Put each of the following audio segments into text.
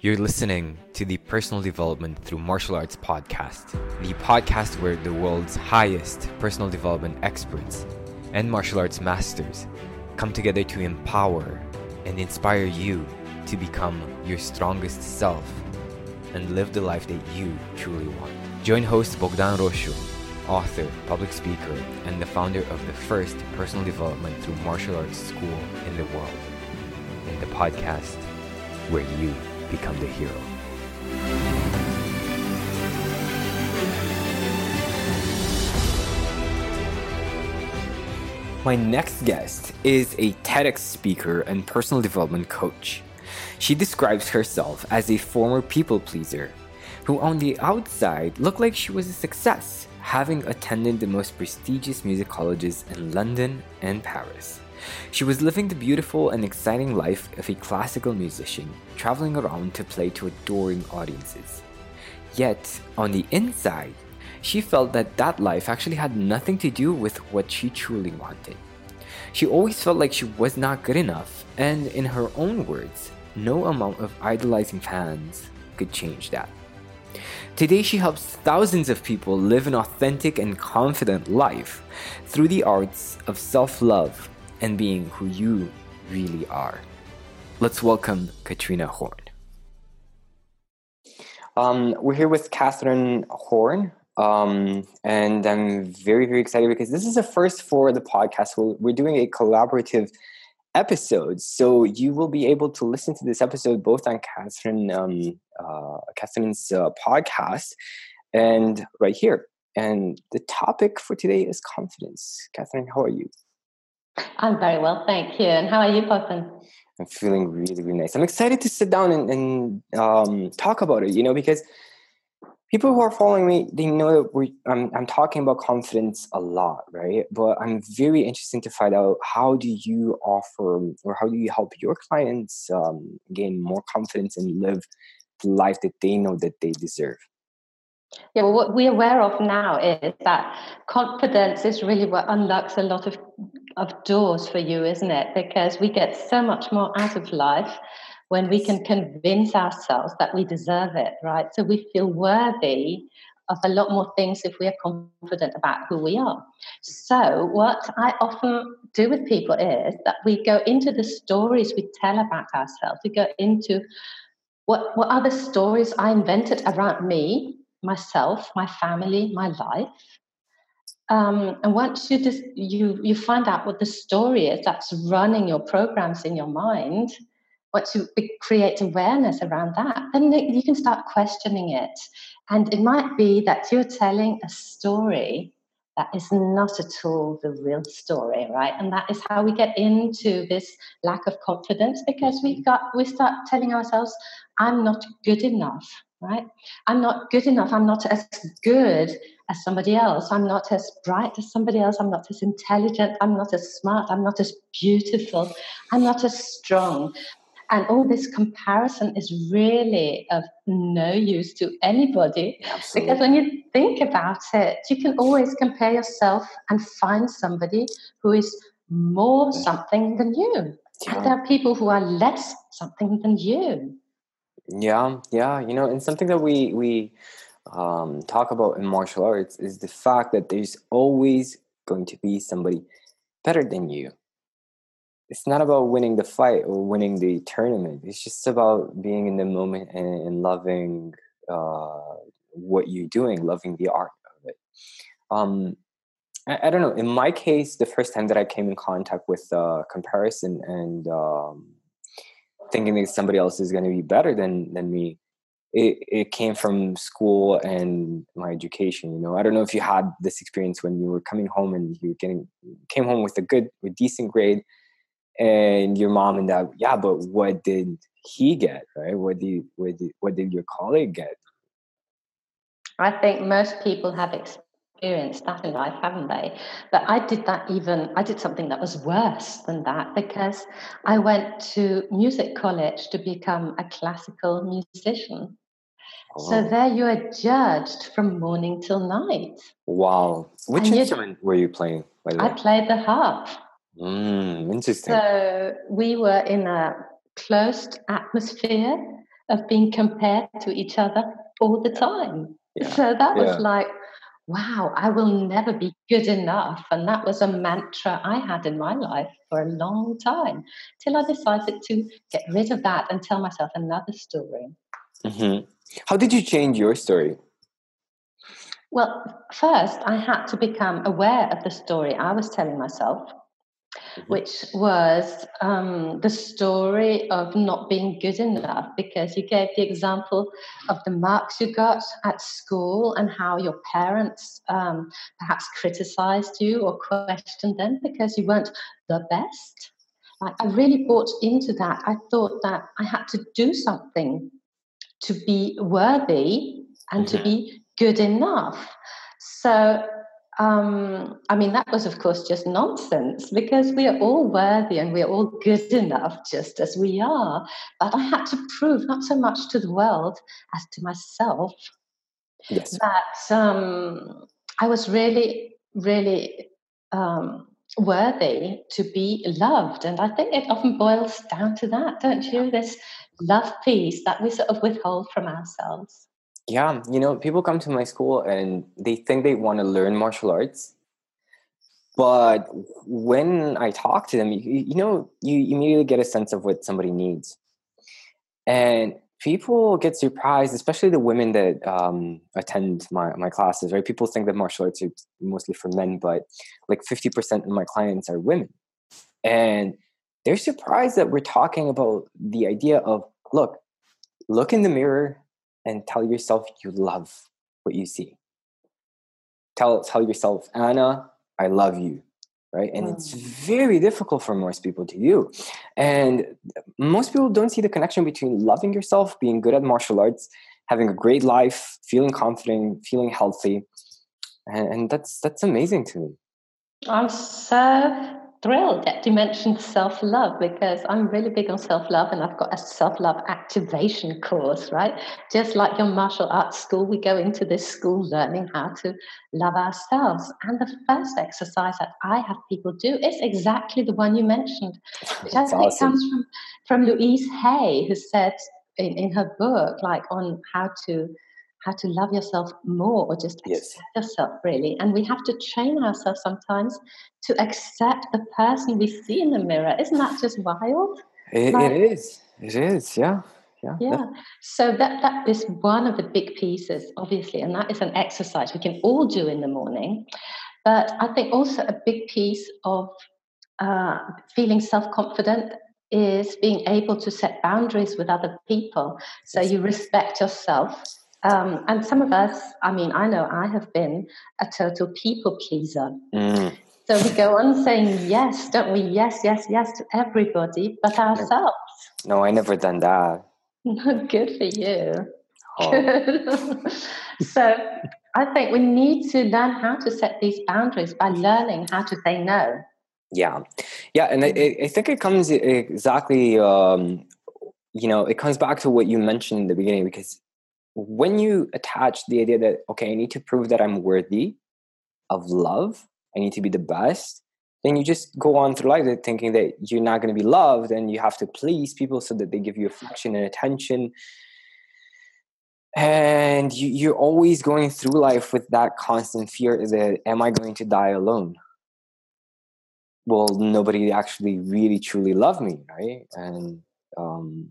You're listening to the Personal Development Through Martial Arts podcast, the podcast where the world's highest personal development experts and martial arts masters come together to empower and inspire you to become your strongest self and live the life that you truly want. Join host Bogdan Roshu, author, public speaker, and the founder of the first personal development through martial arts school in the world, in the podcast where you become the hero. My next guest is a TEDx speaker and personal development coach. She describes herself as a former people pleaser who, on the outside, looked like she was a success, having attended the most prestigious music colleges in London and Paris. She was living the beautiful and exciting life of a classical musician, traveling around to play to adoring audiences. Yet, on the inside, she felt that that life actually had nothing to do with what she truly wanted. She always felt like she was not good enough, and in her own words, no amount of idolizing fans could change that. Today, she helps thousands of people live an authentic and confident life through the arts of self love and being who you really are. Let's welcome Katrina Horn. Um, we're here with Catherine Horn, um, and I'm very, very excited because this is the first for the podcast. We're, doing a collaborative episode, so you will be able to listen to this episode both on Catherine, um, uh, Catherine's uh, podcast and right here. And the topic for today is confidence. Catherine, how are you? I'm very well, thank you. And how are you, Poppin? I'm feeling really, really nice. I'm excited to sit down and, and um, talk about it, you know, because people who are following me, they know that we I'm, I'm talking about confidence a lot, right? But I'm very interested to find out how do you offer or how do you help your clients um, gain more confidence and live the life that they know that they deserve? Yeah, well, what we're aware of now is that confidence is really what unlocks a lot of, of doors for you, isn't it? Because we get so much more out of life when we can convince ourselves that we deserve it, right? So we feel worthy of a lot more things if we are confident about who we are. So, what I often do with people is that we go into the stories we tell about ourselves, we go into what, what are the stories I invented around me myself, my family, my life. Um, and once you just you you find out what the story is that's running your programs in your mind, once you create awareness around that, then you can start questioning it. And it might be that you're telling a story that is not at all the real story, right? And that is how we get into this lack of confidence because we got we start telling ourselves, "I'm not good enough." Right? I'm not good enough. I'm not as good as somebody else. I'm not as bright as somebody else. I'm not as intelligent. I'm not as smart. I'm not as beautiful. I'm not as strong. And all this comparison is really of no use to anybody. Absolutely. Because when you think about it, you can always compare yourself and find somebody who is more something than you. Yeah. And there are people who are less something than you. Yeah, yeah, you know, and something that we we um, talk about in martial arts is the fact that there's always going to be somebody better than you. It's not about winning the fight or winning the tournament. It's just about being in the moment and, and loving uh, what you're doing, loving the art of it. Um, I, I, don't know. In my case, the first time that I came in contact with uh, comparison and um, thinking that somebody else is going to be better than than me it, it came from school and my education you know? I don't know if you had this experience when you were coming home and you getting came home with a good with decent grade and your mom and dad yeah but what did he get? Right? What did what did, what did your colleague get? I think most people have experienced experienced that in life, haven't they? But I did that even, I did something that was worse than that because I went to music college to become a classical musician. Oh. So there you are judged from morning till night. Wow. Which and instrument were you playing? I played the harp. Mm, interesting. So we were in a closed atmosphere of being compared to each other all the time. Yeah. So that was yeah. like, wow, I will never be good enough. And that was a mantra I had in my life for a long time till I decided to get rid of that and tell myself another story. Mm-hmm. How did you change your story? Well, first, I had to become aware of the story I was telling myself mm-hmm. which was um, the story of not being good enough because you gave the example of the marks you got at school and how your parents um, perhaps criticized you or questioned them because you weren't the best. I, I really bought into that. I thought that I had to do something to be worthy and mm-hmm. to be good enough. So um, I mean, that was, of course, just nonsense because we are all worthy and we are all good enough just as we are. But I had to prove, not so much to the world as to myself, yes. that um, I was really, really um, worthy to be loved. And I think it often boils down to that, don't you? This love piece that we sort of withhold from ourselves yeah you know people come to my school and they think they want to learn martial arts but when i talk to them you, you know you immediately get a sense of what somebody needs. And people get surprised especially the women that um, attend my, my classes right? People think that martial arts are mostly for men but like 50% of my clients are women. And they're surprised that we're talking about the idea of look look in the mirror and tell yourself you love what you see. Tell tell yourself, Anna, I love you. Right. And it's mm. very difficult for most people to do. And most people don't see the connection between loving yourself, being good at martial arts, having a great life, feeling confident, feeling healthy. And, and that's that's amazing to me. I'm so thrilled that you mentioned self love because I'm really big on self love and I've got a self love activation course, right? Just like your martial arts school, we go into this school learning how to love ourselves. And the first exercise that I have people do is exactly the one you mentioned, which I think awesome. comes from, from Louise Hay, who said in, in her book, like on how to how to love yourself more or just yes. accept yourself really. And we have to train ourselves sometimes to accept the person we see in the mirror. Isn't that just wild? It, like, it is. It is. Yeah. Yeah yeah. so that that is one of the big pieces obviously and that is an exercise we can all do in the morning. But i think also a big piece of uh, feeling self-confident is being able to set boundaries with other people. So you respect yourself um, and some of us, I mean, I know I have been a total people pleaser. Mm. So we go on saying yes, don't we? Yes, yes, yes to everybody but ourselves. No, I never done that. Good for you. Oh. Good. so I think we need to learn how to set these boundaries by learning how to say no. Yeah, yeah, and I. I think it comes exactly. Um, you know, it comes back to what you mentioned in the beginning because when you attach the idea that okay i need to prove that i'm worthy of love i need to be the best then you just go on through life thinking that you're not going to be loved and you have to please people so that they give you affection and attention. And you, are always going through life with that constant fear that am i going to die alone? Well nobody actually really truly love me right? And um,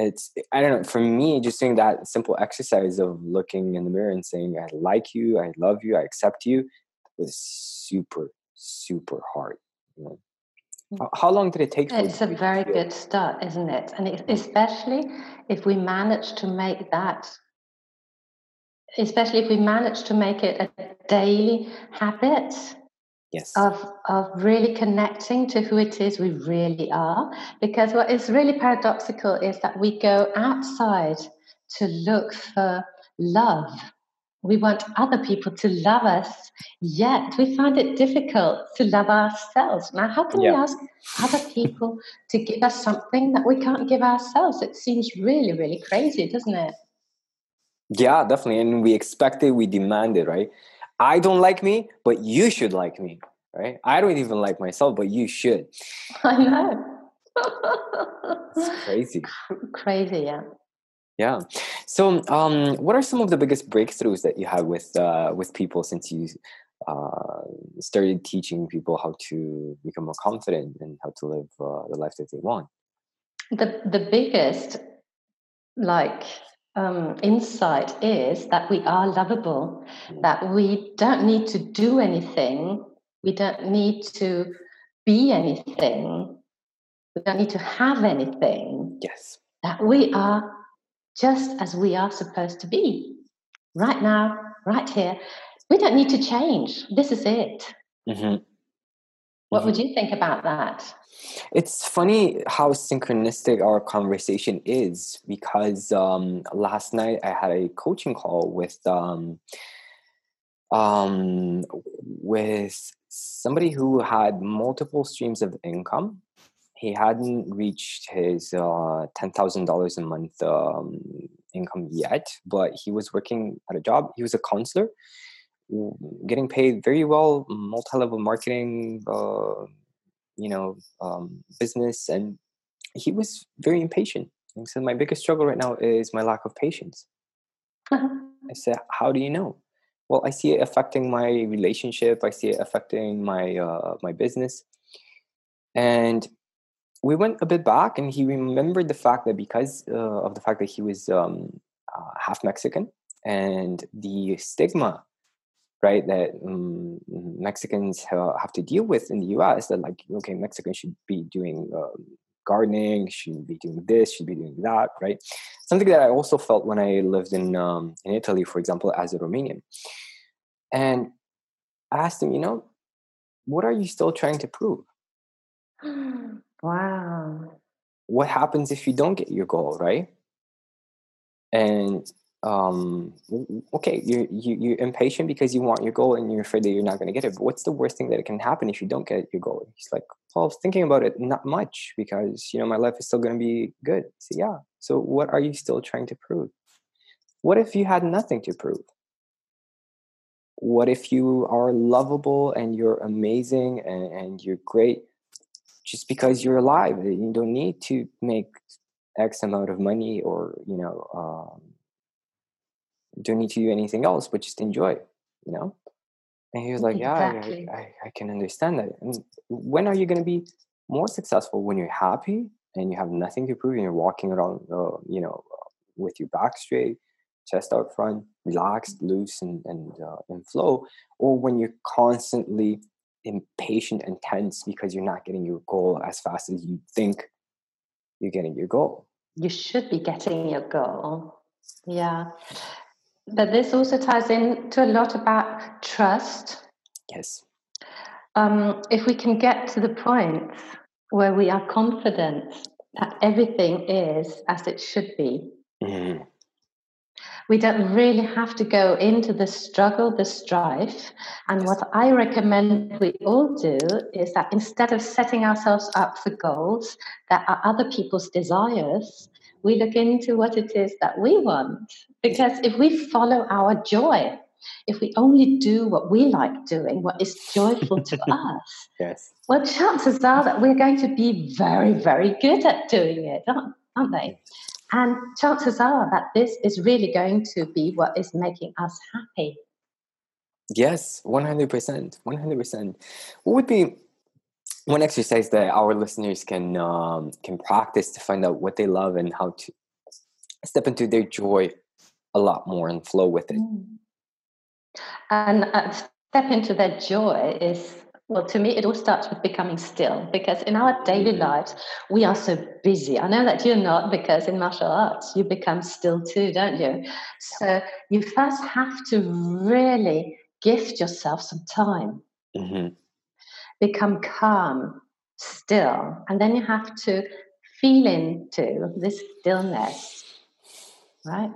it's i don't know for me just doing that simple exercise of looking in the mirror and saying i like you i love you i accept you was super super hard you know? Mm. how, long did it take it's a very good start isn't it and it, especially if we manage to make that especially if we manage to make it a daily habit yes. of of really connecting to who it is we really are. Because what is really paradoxical is that we go outside to look for love. We want other people to love us yet we find it difficult to love ourselves. Now how can yeah. we ask other people to give us something that we can't give ourselves? It seems really really crazy doesn't it? Yeah definitely. And we expect it we demand it right I don't like me, but you should like me, right? I don't even like myself, but you should. I know. it's crazy. Crazy, yeah. Yeah. So, um, what are some of the biggest breakthroughs that you had with uh, with people since you uh, started teaching people how to become more confident and how to live uh, the life that they want? The the biggest like um, insight is that we are lovable, that we don't need to do anything, we don't need to be anything, we don't need to have anything. Yes. That we are just as we are supposed to be right now, right here. We don't need to change. This is it. Mm-hmm. What mm-hmm. would you think about that? It's funny how synchronistic our conversation is because um, last night I had a coaching call with um, um, with somebody who had multiple streams of income he hadn't reached his uh, $10,000 a month um, income yet, but he was working at a job. He was a counselor, getting paid very well, multi level marketing, uh, you know, um, business. And he was very impatient. And so, my biggest struggle right now is my lack of patience. I said, How do you know? Well, I see it affecting my relationship, I see it affecting my, uh, my business. And we went a bit back and he remembered the fact that because uh, of the fact that he was um, uh, half Mexican and the stigma, right, that um, Mexicans have to deal with in the US, that like, okay, Mexicans should be doing um, gardening, should be doing this, should be doing that, right? Something that I also felt when I lived in, um, in Italy, for example, as a Romanian. And I asked him, you know, what are you still trying to prove? Wow. What happens if you don't get your goal, right? And um okay you're you, you're impatient because you want your goal and you're afraid that you're not going to get it but what's the worst thing that can happen if you don't get your goal? He's like well thinking about it not much because you know my life is still going to be good. So yeah so what are you still trying to prove? What if you had nothing to prove? What if you are lovable and you're amazing and, and you're great just because you're alive. You don't need to make X amount of money or, you know, um, don't need to do anything else, but just enjoy, you know? And he was like, exactly. yeah, I, I, I, can understand that. And when are you going to be more successful? When you're happy and you have nothing to prove and you're walking around, uh, you know, with your back straight, chest out front, relaxed, loose, and, and, uh, and flow, or when you're constantly impatient and tense because you're not getting your goal as fast as you think you're getting your goal. You should be getting your goal. Yeah. But this also ties into a lot about trust. Yes. Um, if we can get to the point where we are confident that everything is as it should be, mm-hmm we don't really have to go into the struggle, the strife. And what I recommend we all do is that instead of setting ourselves up for goals that are other people's desires, we look into what it is that we want. Because if we follow our joy, if we only do what we like doing, what is joyful to us, yes. well, chances are that we're going to be very, very good at doing it, aren't, aren't they? And chances are that this is really going to be what is making us happy. Yes, 100%. 100%. What would be one exercise that our listeners can um, can practice to find out what they love and how to step into their joy a lot more and flow with it? Mm. And uh, step into their joy is well, to me, it all starts with becoming still because in our daily mm-hmm. lives, we are so busy. I know that you're not because in martial arts, you become still too, don't you? So you first have to really gift yourself some time, mm-hmm. Become calm, still, and then you have to feel into this stillness, right?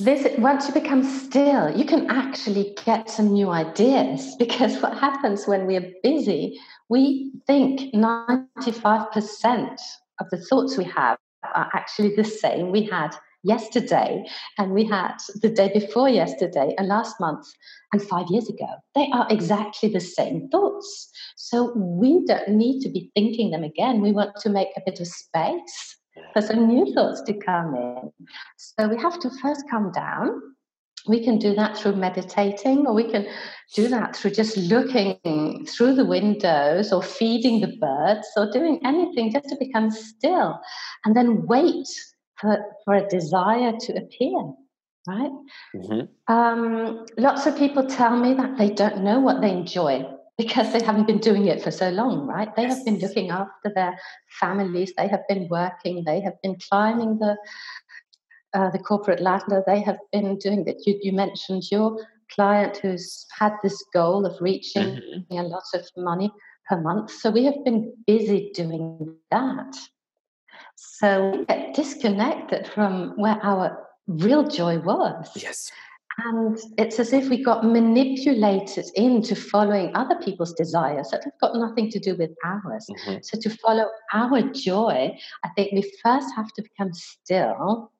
this once you become still you can actually get some new ideas because what happens when we're busy we think 95% of the thoughts we have are actually the same we had yesterday and we had the day before yesterday and last month and five years ago they are exactly the same thoughts so we don't need to be thinking them again we want to make a bit of space for some new thoughts to come in. So we have to first come down. We can do that through meditating, or we can do that through just looking through the windows, or feeding the birds, or doing anything just to become still and then wait for, for a desire to appear right? Mm-hmm. Um, lots of people tell me that they don't know what they enjoy because they haven't been doing it for so long, right? They yes. have been looking after their families, they have been working, they have been climbing the uh, the corporate ladder, they have been doing that. You, you mentioned your client who's had this goal of reaching mm-hmm. a lot of money per month. So we have been busy doing that. So we get disconnected from where our real joy was. Yes. And it's as if we got manipulated into following other people's desires that have got nothing to do with ours. Mm-hmm. So, to follow our joy, I think we first have to become still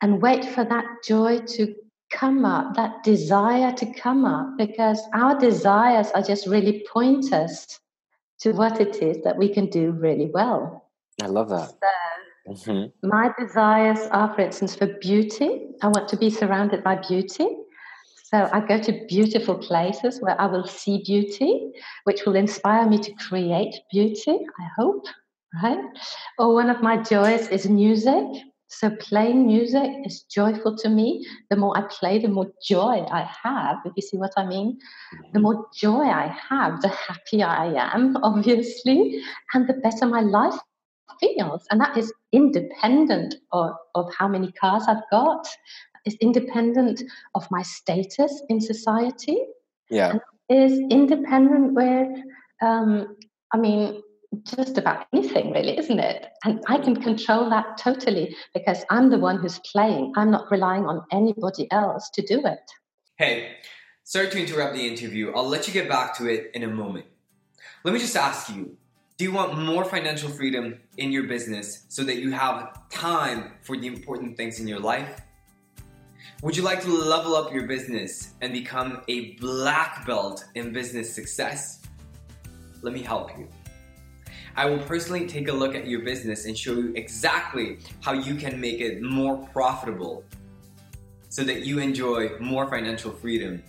and wait for that joy to come up, that desire to come up, because our desires are just really pointers to what it is that we can do really well. I love that. So, Mm-hmm. My desires are, for instance, for beauty. I want to be surrounded by beauty. So I go to beautiful places where I will see beauty, which will inspire me to create beauty, I hope, right? Or one of my joys is music. So playing music is joyful to me. The more I play, the more joy I have, if you see what I mean. The mm-hmm. more joy I have, the happier I am, obviously, and the better my life feels. And that is independent of, of how many cars I've got, it's independent of my status in society. Yeah. is independent with, um, I mean, just about anything, really, isn't it? And I can control that totally because I'm the one who's playing. I'm not relying on anybody else to do it. Hey, sorry to interrupt the interview. I'll let you get back to it in a moment. Let me just ask you do you want more financial freedom in your business so that you have time for the important things in your life? Would you like to level up your business and become a black belt in business success? Let me help you. I will personally take a look at your business and show you exactly how you can make it more profitable so that you enjoy more financial freedom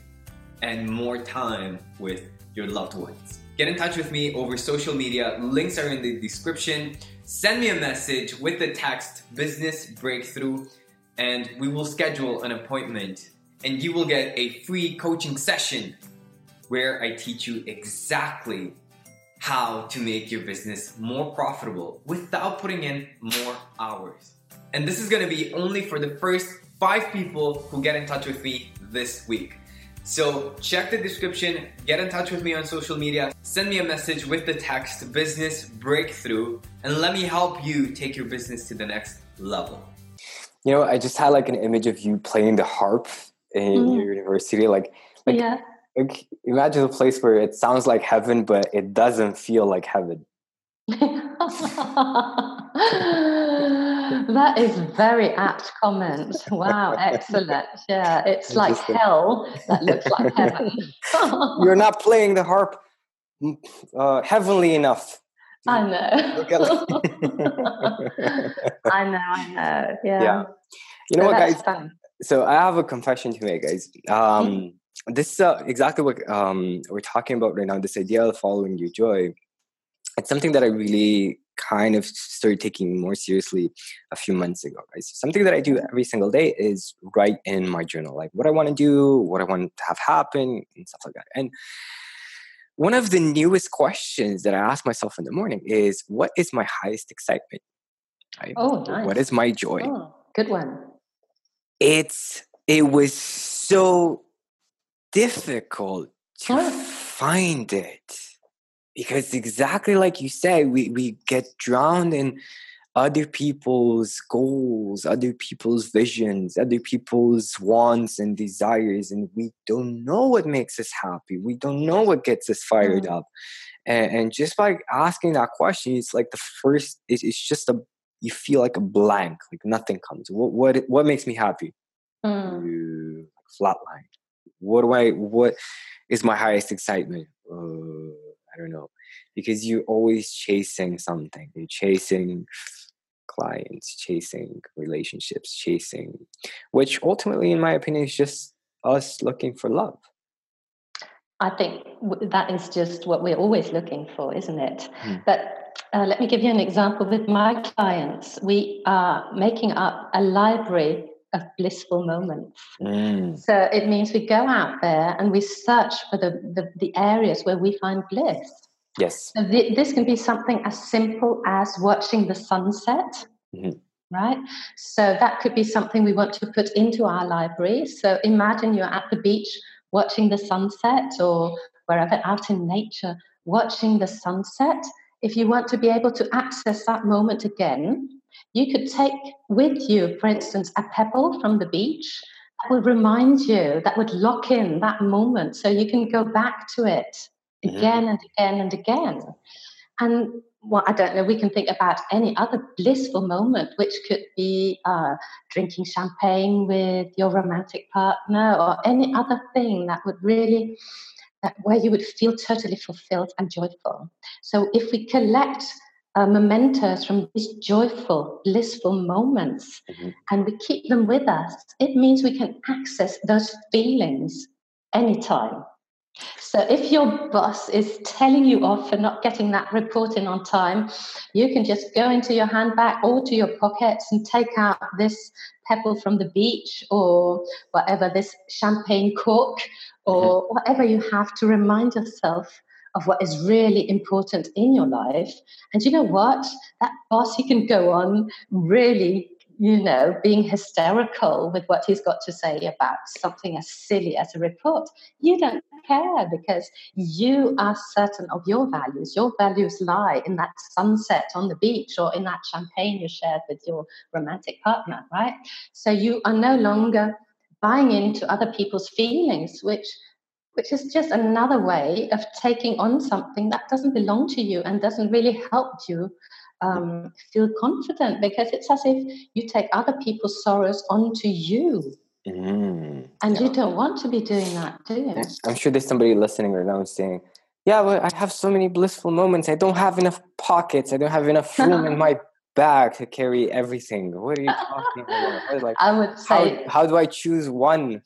and more time with your loved ones. Get in touch with me over social media. Links are in the description. Send me a message with the text business breakthrough and we will schedule an appointment and you will get a free coaching session where I teach you exactly how to make your business more profitable without putting in more hours. And this is going to be only for the first five people who get in touch with me this week. So check the description, get in touch with me on social media, send me a message with the text business breakthrough, and let me help you take your business to the next level. You know, I just had like an image of you playing the harp in mm. your university. Like, like, yeah. like imagine a place where it sounds like heaven, but it doesn't feel like heaven. that is very apt comment. Wow, excellent. Yeah, it's like hell that looks like heaven. You're not playing the harp mm, uh, heavenly enough. I know. I know, I know. Yeah. yeah. You know so what, guys? Fun. So I have a confession to make, guys. Um, mm-hmm. this is uh, exactly what um, we're talking about right now. This idea of following your joy. It's something that I really kind of started taking more seriously a few months ago. Right? So something that I do every single day is write in my journal, like what I want to do, what I want to have happen, and stuff like that. And one of the newest questions that I ask myself in the morning is, "What is my highest excitement?" Right? Oh, nice. What is my joy? Oh, good one. It's it was so difficult to oh. find it because exactly like you said we, we get drowned in other people's goals other people's visions other people's wants and desires and we don't know what makes us happy. We don't know what gets us fired mm. up. And, and, just by asking that question it's like the first it's, it's just a you feel like a blank like nothing comes. What what, what makes me happy? Mm. flatline. What do i what is my highest excitement? Uh, I don't know, because you're always chasing something. You're chasing clients, chasing relationships, chasing, which ultimately, in my opinion, is just us looking for love. I think that is just what we're always looking for, isn't it? Mm. But uh, let me give you an example with my clients. We are making up a library of blissful moments. Mm. So it means we go out there and we search for the, the, the areas where we find bliss. Yes. So th- this can be something as simple as watching the sunset. Mm-hmm. Right? So that could be something we want to put into our library. So imagine you're at the beach watching the sunset or wherever out in nature, watching the sunset. If you want to be able to access that moment again, you could take with you, for instance, a pebble from the beach that would remind you, that would lock in that moment so you can go back to it again and again and again. And well, I don't know, we can think about any other blissful moment, which could be uh, drinking champagne with your romantic partner or any other thing that would really, uh, where you would feel totally fulfilled and joyful. So if we collect uh, mementos from these joyful, blissful moments mm-hmm. and we keep them with us, it means we can access those feelings anytime. So if your boss is telling you off for not getting that report in on time, you can just go into your handbag or to your pockets and take out this pebble from the beach or whatever, this champagne cork or mm-hmm. whatever you have to remind yourself of what is really important in your life. And you know what? That boss, he can go on really you know, being hysterical with what he's got to say about something as silly as a report. You don't care because you are certain of your values. Your values lie in that sunset on the beach or in that champagne you shared with your romantic partner, right? So you are no longer buying into other people's feelings, which which is just another way of taking on something that doesn't belong to you and doesn't really help you um, feel confident because it's as if you take other people's sorrows onto you. Mm, and yeah. you don't want to be doing that, do you? I'm sure there's somebody listening right now saying, Yeah, but I have so many blissful moments. I don't have enough pockets. I don't have enough room in my bag to carry everything. What are you talking about? Like, I would say, how, how do I choose one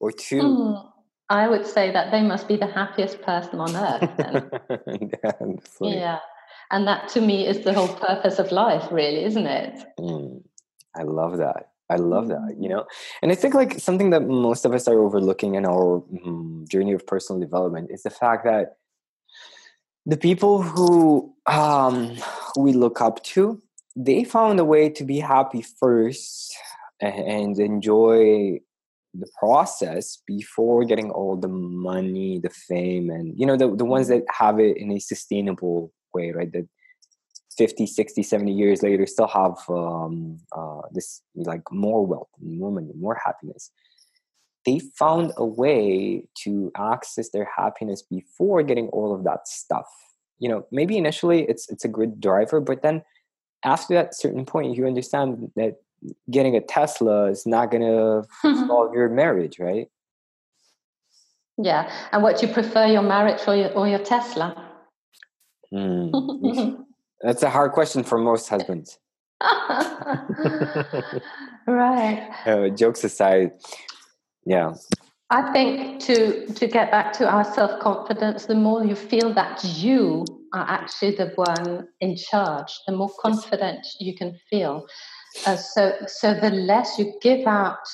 or two? Mm, I would say that they must be the happiest person on earth. yeah, yeah and that to me is the whole purpose of life really isn't it mm, i love that i love that you mm. know and i think like something that most of us are overlooking in our mm, journey of personal development is the fact that the people who um, we look up to they found a way to be happy first and enjoy the process before getting all the money the fame and you know the, the ones mm. that have it in a sustainable way, right? That 50, 60, 70 years later still have um, uh, this like more wealth, more money, more happiness. They found a way to access their happiness before getting all of that stuff. You know, maybe initially it's it's a good driver, but then after that certain point, you understand that getting a Tesla is not gonna solve your marriage, right? Yeah, and what do you prefer, your marriage or your or your Tesla? Mm. That's a hard question for most husbands. right. Uh, jokes aside, yeah. I think to to get back to our self confidence, the more you feel that you are actually the one in charge, the more confident you can feel. Uh, so so the less you give out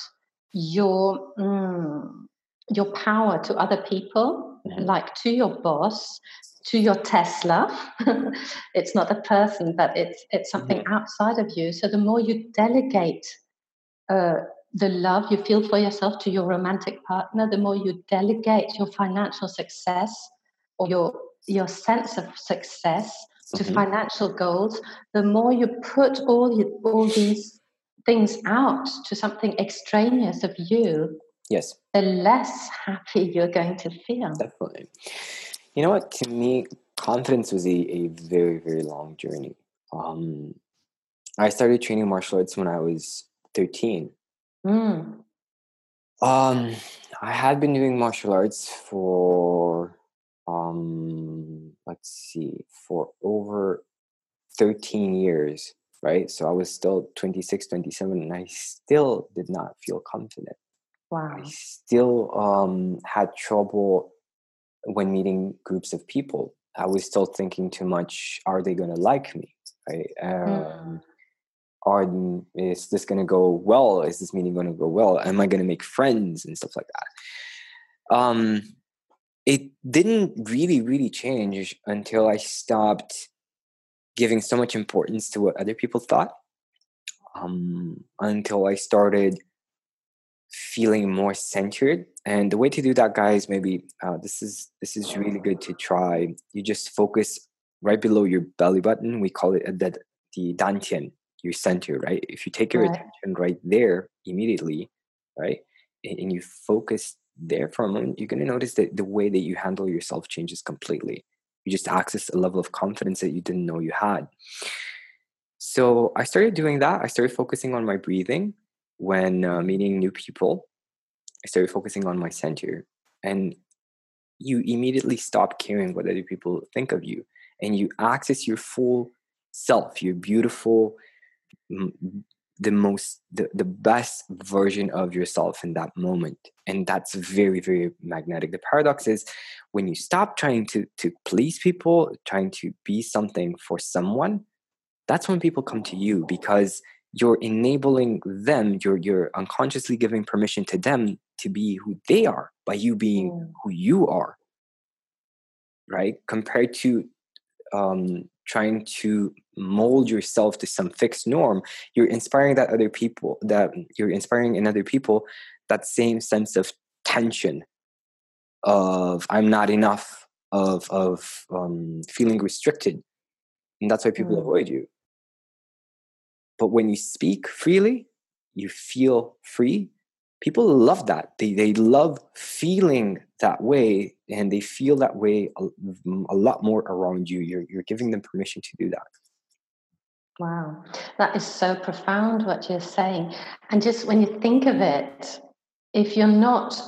your mm, your power to other people, mm-hmm. like to your boss, to your Tesla. it's not a person, but it's it's something mm-hmm. outside of you. So the more you delegate uh, the love you feel for yourself to your romantic partner, the more you delegate your financial success or your your sense of success to mm-hmm. financial goals, the more you put all all these things out to something extraneous of you. Yes. The less happy you're going to feel. Definitely. You know what? To me, confidence was a, a very, very long journey. Um, I started training martial arts when I was 13. Mm. Um, I had been doing martial arts for, um, let's see, for over 13 years. right? So I was still 26, 27, and I still did not feel confident. Wow. I still um, had trouble when meeting groups of people. I was still thinking too much. Are they going to like me? Right? Um, Mm. Are is this going to go well? Is this meeting going to go well? Am I going to make friends and stuff like that? Um, it didn't really, really change until I stopped giving so much importance to what other people thought. Um, until I started feeling more centered and the way to do that guys maybe uh, this is this is really good to try you just focus right below your belly button we call it the, the dantian your center right if you take your Right. attention right there immediately right and, and you focus there for a moment you're going to notice that the way that you handle yourself changes completely. You just access a level of confidence that you didn't know you had. So i started doing that. I started focusing on my breathing when uh, meeting new people, I started focusing on my center, and you immediately stop caring what other people think of you, and you access your full self, your beautiful, the most, the, the best version of yourself in that moment, and that's very, very magnetic. The paradox is when you stop trying to to please people, trying to be something for someone, that's when people come to you because you're enabling them you're you're unconsciously giving permission to them to be who they are by you being Mm. who you are right compared to um trying to mold yourself to some fixed norm you're inspiring that other people that you're inspiring in other people that same sense of tension of i'm not enough of of um feeling restricted and that's why people Mm. avoid you but when you speak freely, you feel free. People love that. They they love feeling that way, and they feel that way a, a lot more around you. You're you're giving them permission to do that. Wow, that is so profound what you're saying. And just when you think of it, if you're not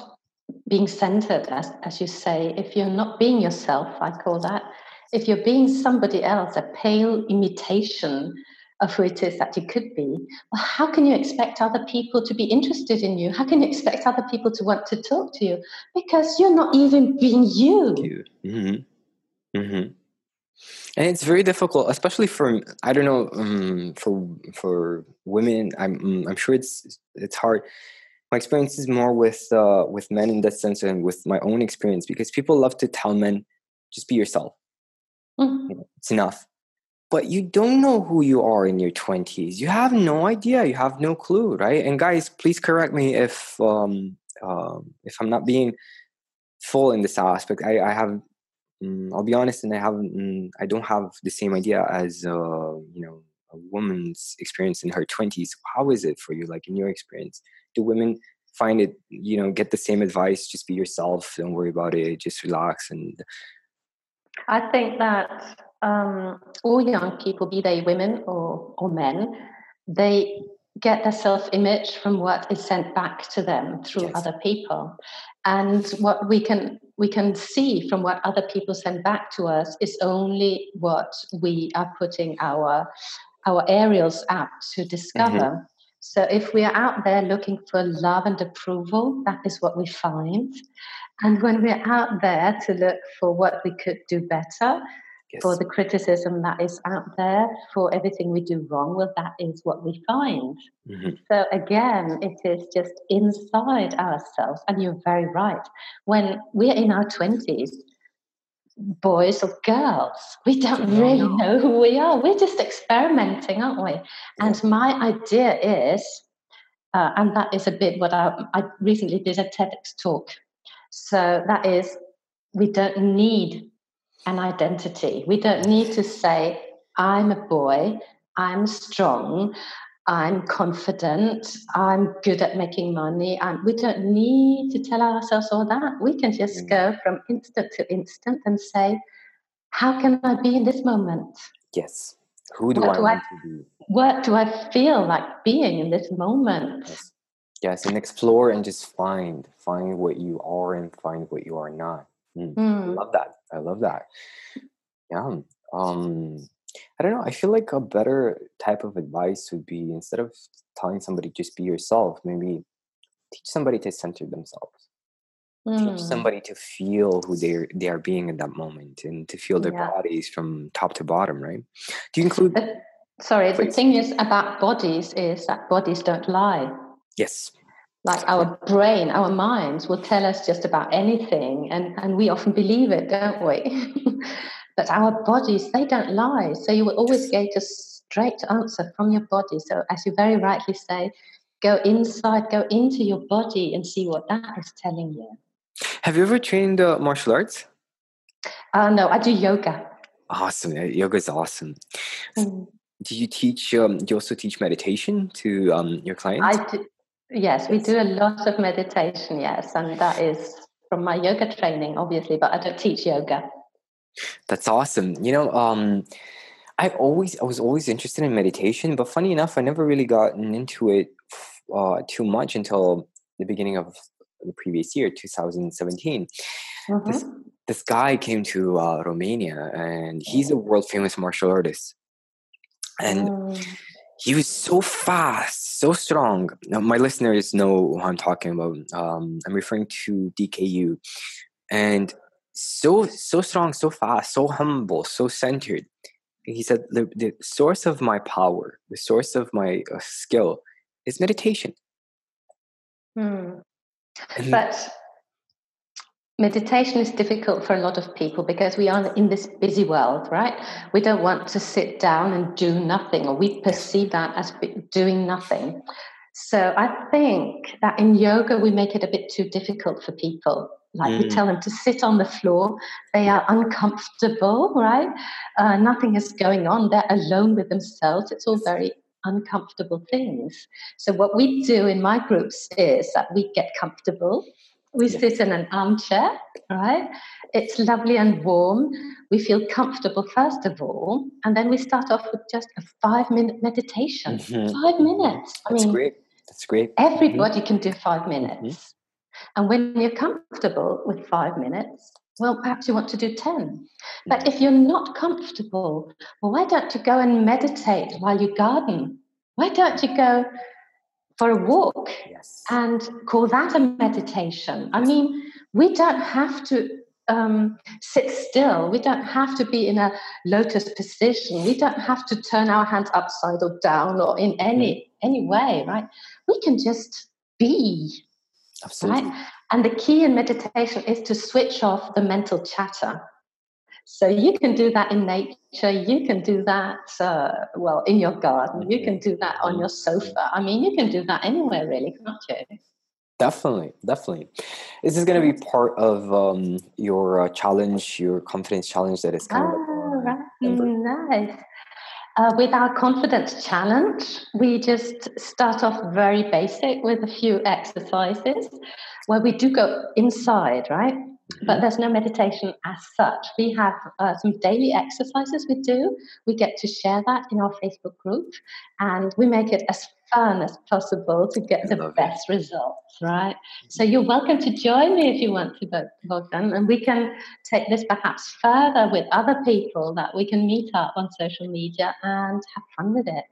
being centered, as, as you say, if you're not being yourself, I call that, if you're being somebody else, a pale imitation of who it is that you could be, well, how can you expect other people to be interested in you? How can you expect other people to want to talk to you? Because you're not even being you. You. Mm-hmm. Mm-hmm. And it's very difficult, especially for I don't know um, for for women. I'm mm, I'm sure it's it's hard. My experience is more with uh, with men in that sense, and with my own experience, because people love to tell men, just be yourself. Mhm. you know, it's enough. But you don't know who you are in your 20s. You have no idea. You have no clue, right? And guys, please correct me if um, um, if I'm not being full in this aspect. I, I have, mm, I'll be honest, and I haven't, mm, I don't have the same idea as uh, you know a woman's experience in her 20s. How is it for you? Like in your experience, do women find it? You know, get the same advice. Just be yourself. Don't worry about it. Just relax and I think that um, all young people, be they women or, or men, they get their self image from what is sent back to them through Yes. other people. And what we can we can see from what other people send back to us is only what we are putting our our aerials out to discover. So if we are out there looking for love and approval, that is what we find. And when we're out there to look for what we could do better, yes. for the criticism that is out there, for everything we do wrong, well, that is what we find. Mhm. So again, it is just inside ourselves. And you're very right. When we're in our 20s, boys or girls, we don't really know. know who we are. We're just experimenting, aren't we? And my idea is, uh, and that is a bit what I, I recently did a TEDx talk. So that is, we don't need an identity. We don't need to say, I'm a boy, I'm strong, I'm confident, I'm good at making money. And we don't need to tell ourselves all that. We can just Mm. go from instant to instant and say, how can I be in this moment? Yes. Who do What I do I- to be? What do I feel like being in this moment? Yes. Yes, and explore and just find find what you are and find what you are not. I Hmm. love that. I love that. Yeah. Um I don't know. I feel like a better type of advice would be instead of telling somebody just be yourself, maybe teach somebody to center themselves. Teach Mm, somebody to feel who they they are being in that moment and to feel their yeah. bodies from top to bottom, right? Do you include But sorry, the thing is about bodies is that bodies don't lie. Yes. Like our brain, our minds will tell us just about anything, and, and we often believe it, don't we? but our bodies, they don't lie. So you will always get a straight answer from your body. So, as you very rightly say, go inside, go into your body and see what that is telling you. Have you ever trained uh, martial arts? Uh, no, I do yoga. Awesome. Yoga is awesome. Mm. Do you teach? Um, do you also teach meditation to um, your clients? I do, yes, we do a lot of meditation, yes, and that is from my yoga training, obviously, but I don't teach yoga. That's awesome. You know, um, I always I was always interested in meditation, but funny enough, I never really gotten into it uh, too much until the beginning of the previous year, 2017. This Mhm. this guy came to uh, Romania, and he's a world famous martial artist, and Mm. He was so fast, so strong. Now, my listeners know who I'm talking about. Um, I'm referring to DKU, and so so strong, so fast, so humble, so centered. He said, "The, the source of my power, the source of my uh, skill, is meditation." Mm. And But meditation is difficult for a lot of people because we are in this busy world, right? We don't want to sit down and do nothing, or we perceive that as doing nothing. So I think that in yoga, we make it a bit too difficult for people. Like we Mm. tell them to sit on the floor, they are uncomfortable, right? Uh, nothing is going on, they're alone with themselves. It's all very uncomfortable things. So, what we do in my groups is that we get comfortable. We sit in an armchair, right? It's lovely and warm. We feel comfortable, first of all. And then we start off with just a five minute meditation. Mhm. Five minutes. I That's mean, great. That's great. Mm-hmm. everybody can do five minutes. And when you're comfortable with five minutes, well, perhaps you want to do 10. But if you're not comfortable, well, why don't you go and meditate while you garden? Why don't you go for a walk Yes. and call that a meditation? I mean, we don't have to um, sit still. We don't have to be in a lotus position. We don't have to turn our hands upside or down or in any any way, right? We can just be, Absolutely. right? And the key in meditation is to switch off the mental chatter. So you can do that in nature. You can do that, uh, well, in your garden. You can do that on your sofa. I mean, you can do that anywhere, really, can't you? Definitely, definitely. This is this going to be part of um, your uh, challenge, your confidence challenge that is coming up? Ah, right. Nice. Uh, with our confidence challenge, we just start off very basic with a few exercises where we do go inside, right? But there's no meditation as such. We have uh, some daily exercises we do. We get to share that in our Facebook group and we make it as fun as possible to get I the love it. best results, right? So you're welcome to join me if you want to, Bog- Bogdan, and we can take this perhaps further with other people that we can meet up on social media and have fun with it.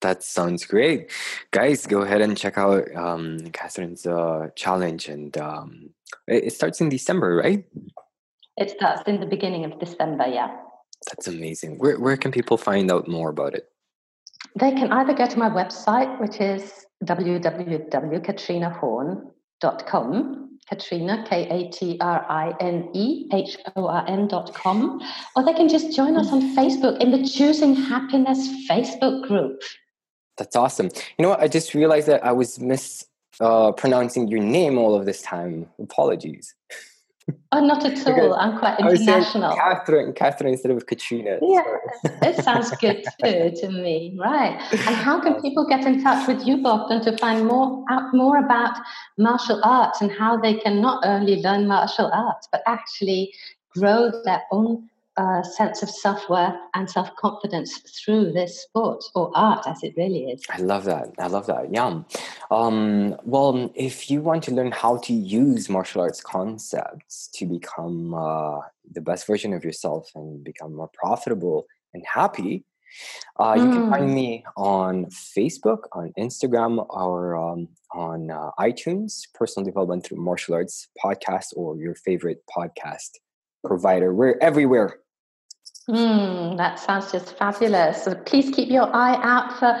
That sounds great. Guys, go ahead and check out um, Catherine's uh, challenge. And um, it, starts in December, right? It starts in the beginning of December, yeah. That's amazing. Where, where can people find out more about it? They can either go to my website, which is www.katrinehorn.com, Katrine, K A T R I N E H O R N.com, or they can just join us on Facebook in the Choosing Happiness Facebook group. That's awesome. You know what? I just realized that I was mis uh, pronouncing your name all of this time. Apologies. Oh, not at Because all. I'm quite I was saying international. Catherine, Catherine instead of Katrine. Yeah, it sounds good too to me, right? And how can people get in touch with you, Bogdan, to find more out more about martial arts and how they can not only learn martial arts but actually grow their own uh, sense of self worth and self confidence through this sport or art, as it really is. I love that. I love that. Yeah. Um, well, if you want to learn how to use martial arts concepts to become uh, the best version of yourself and become more profitable and happy. Uh, you can find me on Facebook, on Instagram, or um, on uh, iTunes, Personal Development Through Martial Arts podcast, or your favorite podcast provider. We're everywhere. Mm, that sounds just fabulous. So please keep your eye out for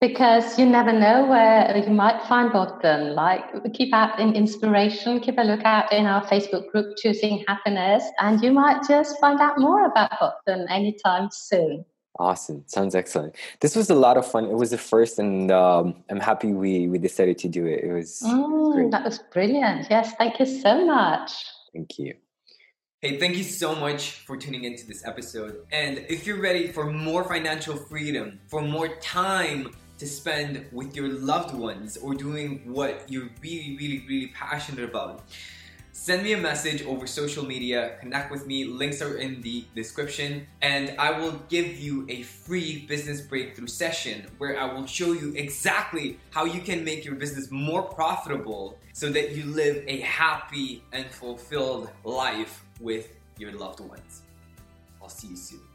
because you never know where you might find Bogdan. Like keep out in inspiration, keep a lookout in our Facebook group, Choosing Happiness, and you might just find out more about Bogdan anytime soon. Awesome. Sounds excellent. This was a lot of fun. It was the first, and um, I'm happy we, we decided to do it. It was. Mm, that was brilliant. Yes. Thank you so much. Thank you. Hey, thank you so much for tuning into this episode. And if you're ready for more financial freedom, for more time to spend with your loved ones, or doing what you're really, really, really passionate about, send me a message over social media, connect with me, links are in the description, and I will give you a free business breakthrough session where I will show you exactly how you can make your business more profitable so that you live a happy and fulfilled life with your loved ones. I'll see you soon.